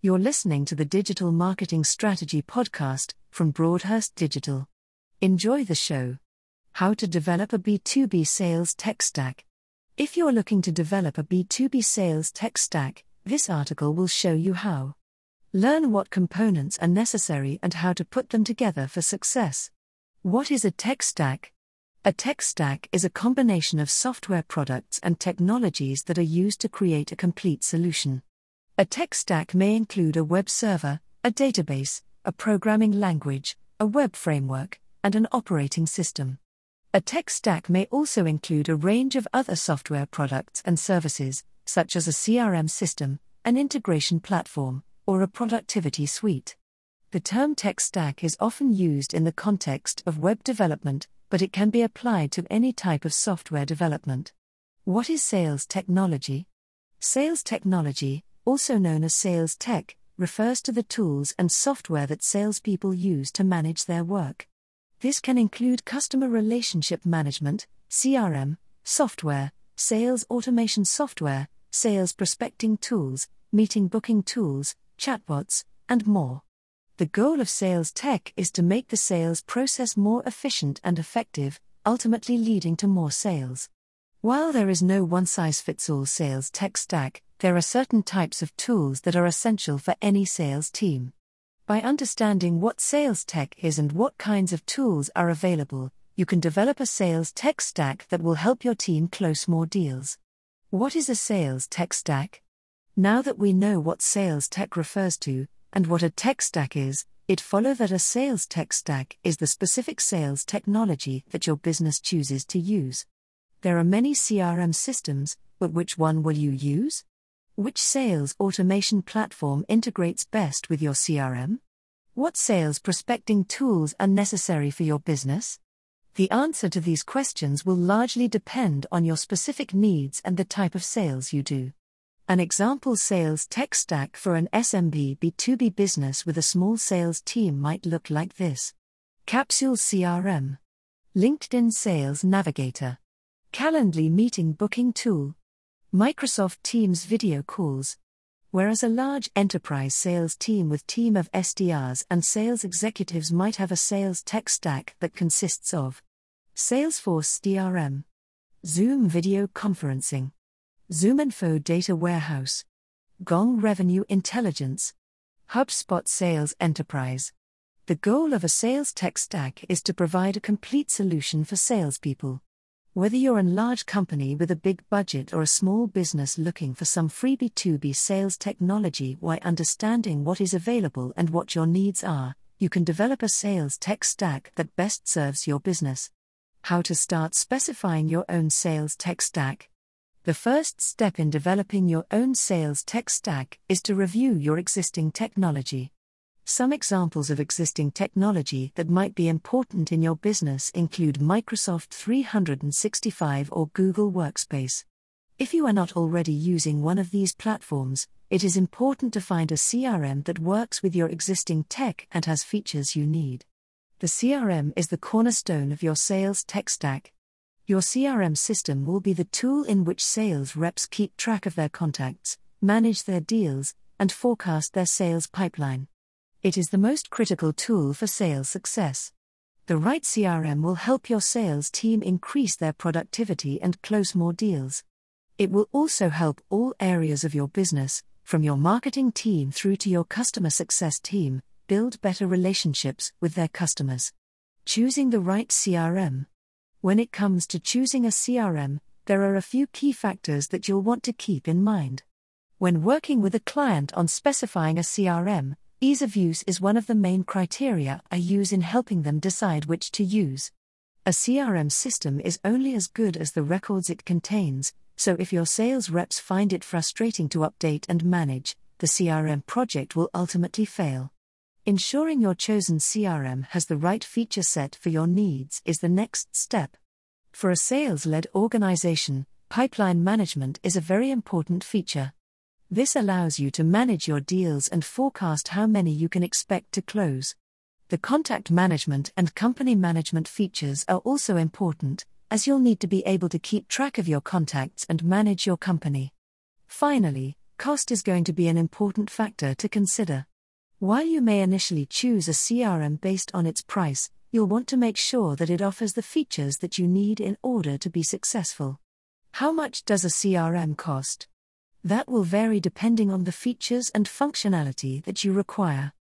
You're listening to the Digital Marketing Strategy Podcast from Broadhurst Digital. Enjoy the show. How to develop a B2B sales tech stack. If you're looking to develop a B2B sales tech stack, this article will show you how. Learn what components are necessary and how to put them together for success. What is a tech stack? A tech stack is a combination of software products and technologies that are used to create a complete solution. A tech stack may include a web server, a database, a programming language, a web framework, and an operating system. A tech stack may also include a range of other software products and services, such as a CRM system, an integration platform, or a productivity suite. The term tech stack is often used in the context of web development, but it can be applied to any type of software development. What is sales technology? Sales technology, also known as sales tech, refers to the tools and software that salespeople use to manage their work. This can include customer relationship management, CRM, software, sales automation software, sales prospecting tools, meeting booking tools, chatbots, and more. The goal of sales tech is to make the sales process more efficient and effective, ultimately leading to more sales. While there is no one size fits all sales tech stack, there are certain types of tools that are essential for any sales team. By understanding what sales tech is and what kinds of tools are available, you can develop a sales tech stack that will help your team close more deals. What is a sales tech stack? Now that we know what sales tech refers to, and what a tech stack is, it follow that a sales tech stack is the specific sales technology that your business chooses to use. There are many CRM systems, but which one will you use? Which sales automation platform integrates best with your CRM? What sales prospecting tools are necessary for your business? The answer to these questions will largely depend on your specific needs and the type of sales you do. An example sales tech stack for an SMB B2B business with a small sales team might look like this Capsule CRM, LinkedIn Sales Navigator, Calendly Meeting Booking Tool, Microsoft Teams video calls. Whereas a large enterprise sales team with team of SDRs and sales executives might have a sales tech stack that consists of Salesforce CRM, Zoom video conferencing, ZoomInfo data warehouse, Gong revenue intelligence, HubSpot sales enterprise. The goal of a sales tech stack is to provide a complete solution for salespeople. Whether you're a large company with a big budget or a small business looking for some free B2B sales technology while understanding what is available and what your needs are, you can develop a sales tech stack that best serves your business. How to start specifying your own sales tech stack. The first step in developing your own sales tech stack is to review your existing technology. Some examples of existing technology that might be important in your business include Microsoft 365 or Google Workspace. If you are not already using one of these platforms, it is important to find a CRM that works with your existing tech and has features you need. The CRM is the cornerstone of your sales tech stack. Your CRM system will be the tool in which sales reps keep track of their contacts, manage their deals, and forecast their sales pipeline. It is the most critical tool for sales success. The right CRM will help your sales team increase their productivity and close more deals. It will also help all areas of your business, from your marketing team through to your customer success team, build better relationships with their customers. Choosing the right CRM. When it comes to choosing a CRM, there are a few key factors that you'll want to keep in mind. When working with a client on specifying a CRM, Ease of use is one of the main criteria I use in helping them decide which to use. A CRM system is only as good as the records it contains, so if your sales reps find it frustrating to update and manage, the CRM project will ultimately fail. Ensuring your chosen CRM has the right feature set for your needs is the next step. For a sales led organization, pipeline management is a very important feature. This allows you to manage your deals and forecast how many you can expect to close. The contact management and company management features are also important, as you'll need to be able to keep track of your contacts and manage your company. Finally, cost is going to be an important factor to consider. While you may initially choose a CRM based on its price, you'll want to make sure that it offers the features that you need in order to be successful. How much does a CRM cost? That will vary depending on the features and functionality that you require.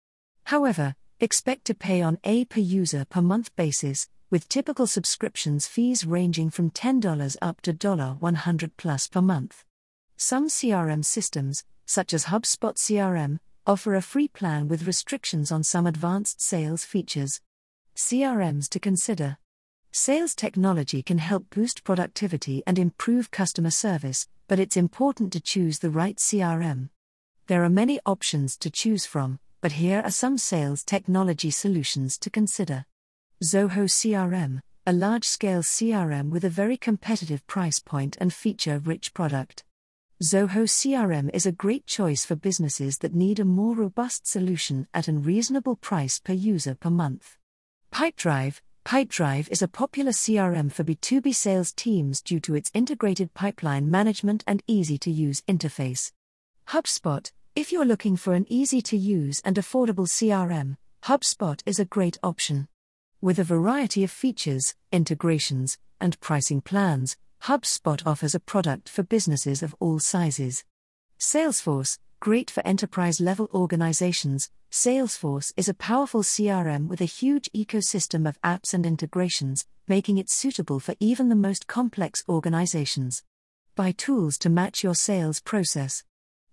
However, expect to pay on a per user per month basis, with typical subscriptions fees ranging from $10 up to 100 plus per month. Some CRM systems, such as HubSpot CRM, offer a free plan with restrictions on some advanced sales features. CRMs to consider. Sales technology can help boost productivity and improve customer service, but it's important to choose the right CRM. There are many options to choose from, but here are some sales technology solutions to consider. Zoho CRM, a large scale CRM with a very competitive price point and feature rich product. Zoho CRM is a great choice for businesses that need a more robust solution at a reasonable price per user per month. Pipedrive Pipedrive is a popular CRM for B2B sales teams due to its integrated pipeline management and easy to use interface. HubSpot If you're looking for an easy to use and affordable CRM, HubSpot is a great option. With a variety of features, integrations, and pricing plans, HubSpot offers a product for businesses of all sizes. Salesforce, great for enterprise level organizations, Salesforce is a powerful CRM with a huge ecosystem of apps and integrations, making it suitable for even the most complex organizations. Buy tools to match your sales process.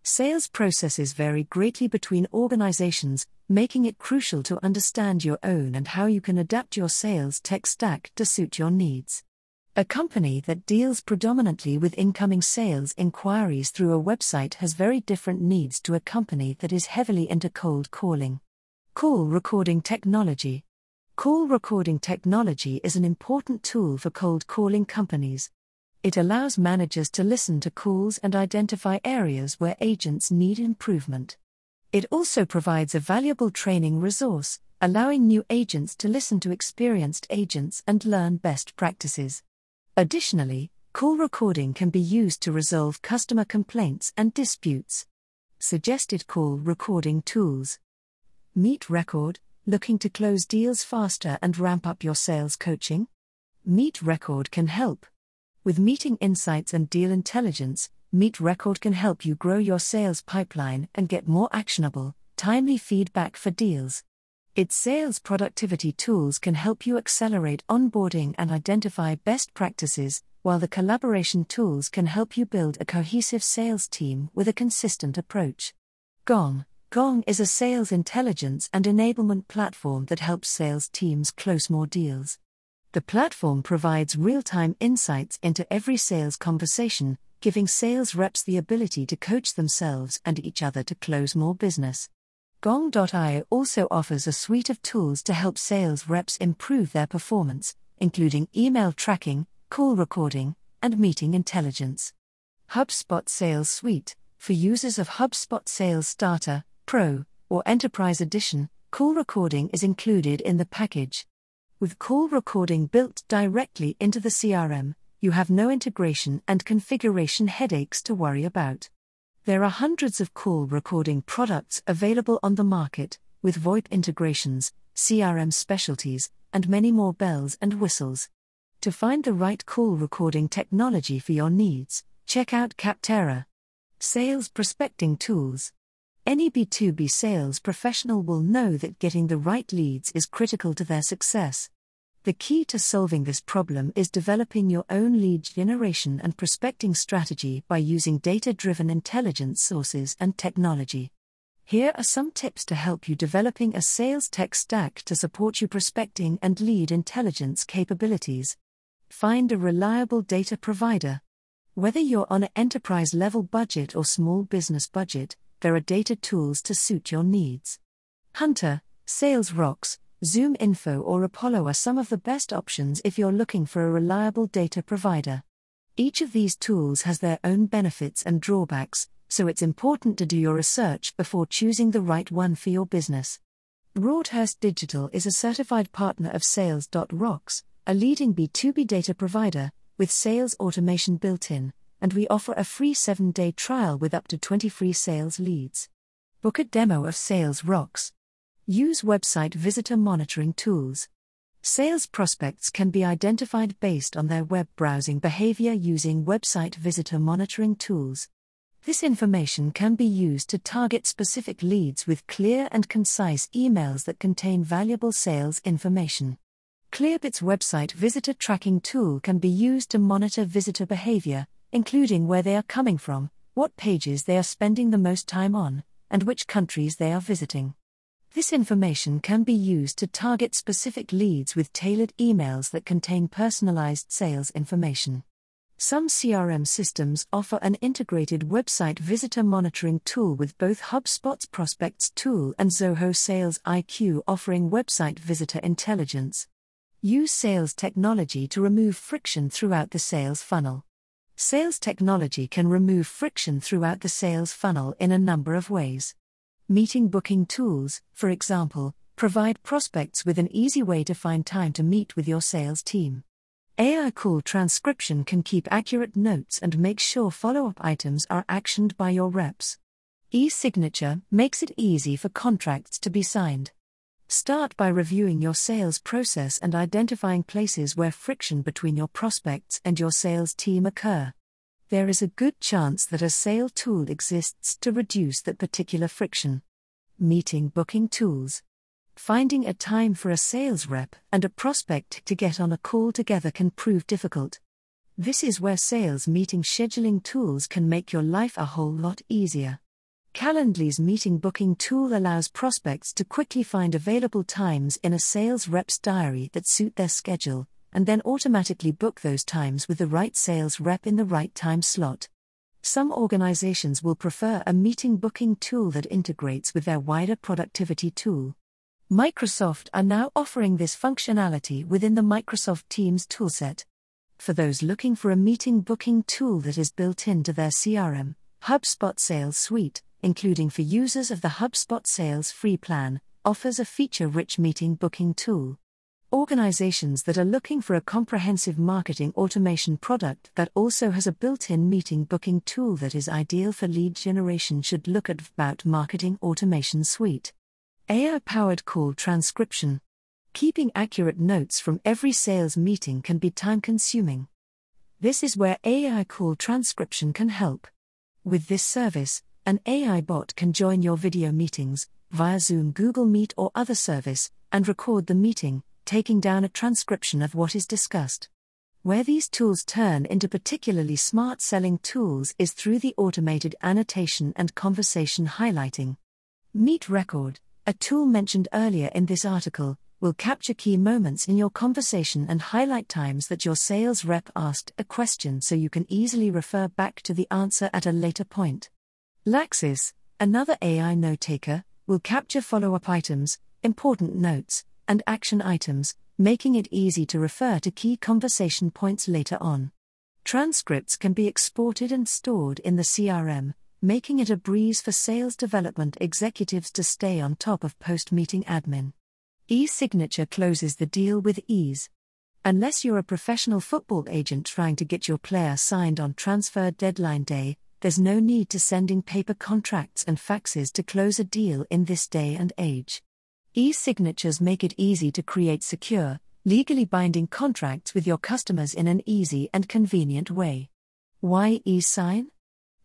Sales processes vary greatly between organizations, making it crucial to understand your own and how you can adapt your sales tech stack to suit your needs. A company that deals predominantly with incoming sales inquiries through a website has very different needs to a company that is heavily into cold calling. Call recording technology. Call recording technology is an important tool for cold calling companies. It allows managers to listen to calls and identify areas where agents need improvement. It also provides a valuable training resource, allowing new agents to listen to experienced agents and learn best practices. Additionally, call recording can be used to resolve customer complaints and disputes. Suggested call recording tools Meet Record, looking to close deals faster and ramp up your sales coaching? Meet Record can help. With meeting insights and deal intelligence, Meet Record can help you grow your sales pipeline and get more actionable, timely feedback for deals. Its sales productivity tools can help you accelerate onboarding and identify best practices, while the collaboration tools can help you build a cohesive sales team with a consistent approach. Gong Gong is a sales intelligence and enablement platform that helps sales teams close more deals. The platform provides real time insights into every sales conversation, giving sales reps the ability to coach themselves and each other to close more business. Gong.io also offers a suite of tools to help sales reps improve their performance, including email tracking, call recording, and meeting intelligence. HubSpot Sales Suite For users of HubSpot Sales Starter, Pro, or Enterprise Edition, call recording is included in the package. With call recording built directly into the CRM, you have no integration and configuration headaches to worry about. There are hundreds of call recording products available on the market, with VoIP integrations, CRM specialties, and many more bells and whistles. To find the right call recording technology for your needs, check out Capterra. Sales Prospecting Tools. Any B2B sales professional will know that getting the right leads is critical to their success. The key to solving this problem is developing your own lead generation and prospecting strategy by using data driven intelligence sources and technology. Here are some tips to help you developing a sales tech stack to support you prospecting and lead intelligence capabilities. Find a reliable data provider. Whether you're on an enterprise level budget or small business budget, there are data tools to suit your needs. Hunter, Sales Rocks, Zoom Info or Apollo are some of the best options if you're looking for a reliable data provider. Each of these tools has their own benefits and drawbacks, so it's important to do your research before choosing the right one for your business. Broadhurst Digital is a certified partner of Sales.rocks, a leading B2B data provider, with sales automation built in, and we offer a free 7-day trial with up to 20 free sales leads. Book a demo of Sales Rocks. Use website visitor monitoring tools. Sales prospects can be identified based on their web browsing behavior using website visitor monitoring tools. This information can be used to target specific leads with clear and concise emails that contain valuable sales information. Clearbit's website visitor tracking tool can be used to monitor visitor behavior, including where they are coming from, what pages they are spending the most time on, and which countries they are visiting. This information can be used to target specific leads with tailored emails that contain personalized sales information. Some CRM systems offer an integrated website visitor monitoring tool with both HubSpot's Prospects tool and Zoho Sales IQ offering website visitor intelligence. Use sales technology to remove friction throughout the sales funnel. Sales technology can remove friction throughout the sales funnel in a number of ways. Meeting booking tools, for example, provide prospects with an easy way to find time to meet with your sales team. AI call transcription can keep accurate notes and make sure follow up items are actioned by your reps. E signature makes it easy for contracts to be signed. Start by reviewing your sales process and identifying places where friction between your prospects and your sales team occur. There is a good chance that a sale tool exists to reduce that particular friction. Meeting booking tools. Finding a time for a sales rep and a prospect to get on a call together can prove difficult. This is where sales meeting scheduling tools can make your life a whole lot easier. Calendly's meeting booking tool allows prospects to quickly find available times in a sales rep's diary that suit their schedule, and then automatically book those times with the right sales rep in the right time slot. Some organizations will prefer a meeting booking tool that integrates with their wider productivity tool. Microsoft are now offering this functionality within the Microsoft Teams toolset. For those looking for a meeting booking tool that is built into their CRM, HubSpot Sales Suite, including for users of the HubSpot Sales Free Plan, offers a feature rich meeting booking tool. Organizations that are looking for a comprehensive marketing automation product that also has a built in meeting booking tool that is ideal for lead generation should look at VBOUT Marketing Automation Suite. AI powered call transcription. Keeping accurate notes from every sales meeting can be time consuming. This is where AI call transcription can help. With this service, an AI bot can join your video meetings, via Zoom, Google Meet, or other service, and record the meeting, taking down a transcription of what is discussed. Where these tools turn into particularly smart selling tools is through the automated annotation and conversation highlighting. Meet Record a tool mentioned earlier in this article, will capture key moments in your conversation and highlight times that your sales rep asked a question so you can easily refer back to the answer at a later point. Laxis, another AI note taker, will capture follow up items, important notes, and action items, making it easy to refer to key conversation points later on. Transcripts can be exported and stored in the CRM, making it a breeze for sales development executives to stay on top of post meeting admin. E signature closes the deal with ease. Unless you're a professional football agent trying to get your player signed on transfer deadline day, there's no need to sending paper contracts and faxes to close a deal in this day and age. E signatures make it easy to create secure, legally binding contracts with your customers in an easy and convenient way. Why e sign?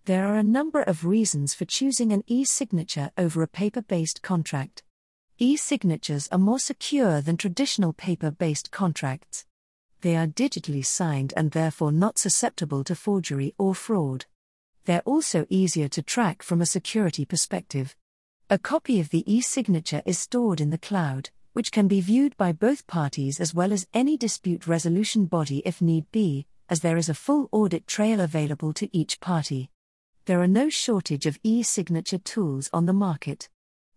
There are a number of reasons for choosing an e signature over a paper based contract. E signatures are more secure than traditional paper based contracts. They are digitally signed and therefore not susceptible to forgery or fraud. They're also easier to track from a security perspective. A copy of the e signature is stored in the cloud, which can be viewed by both parties as well as any dispute resolution body if need be, as there is a full audit trail available to each party there are no shortage of e signature tools on the market.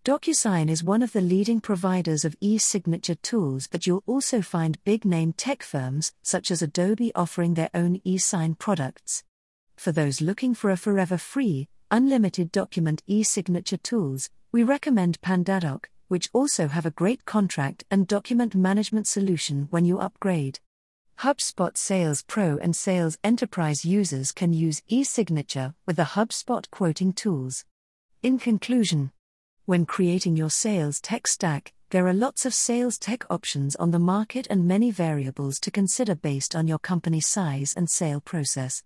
DocuSign is one of the leading providers of e signature tools, but you'll also find big name tech firms such as Adobe offering their own e sign products. For those looking for a forever free, unlimited document e signature tools, we recommend Pandadoc, which also have a great contract and document management solution when you upgrade. HubSpot Sales Pro and Sales Enterprise users can use e signature with the HubSpot quoting tools. In conclusion, when creating your sales tech stack, there are lots of sales tech options on the market and many variables to consider based on your company size and sale process.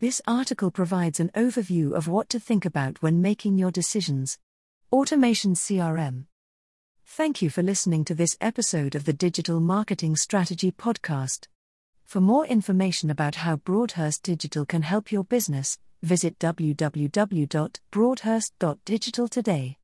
This article provides an overview of what to think about when making your decisions. Automation CRM. Thank you for listening to this episode of the Digital Marketing Strategy Podcast. For more information about how Broadhurst Digital can help your business, visit www.broadhurst.digital today.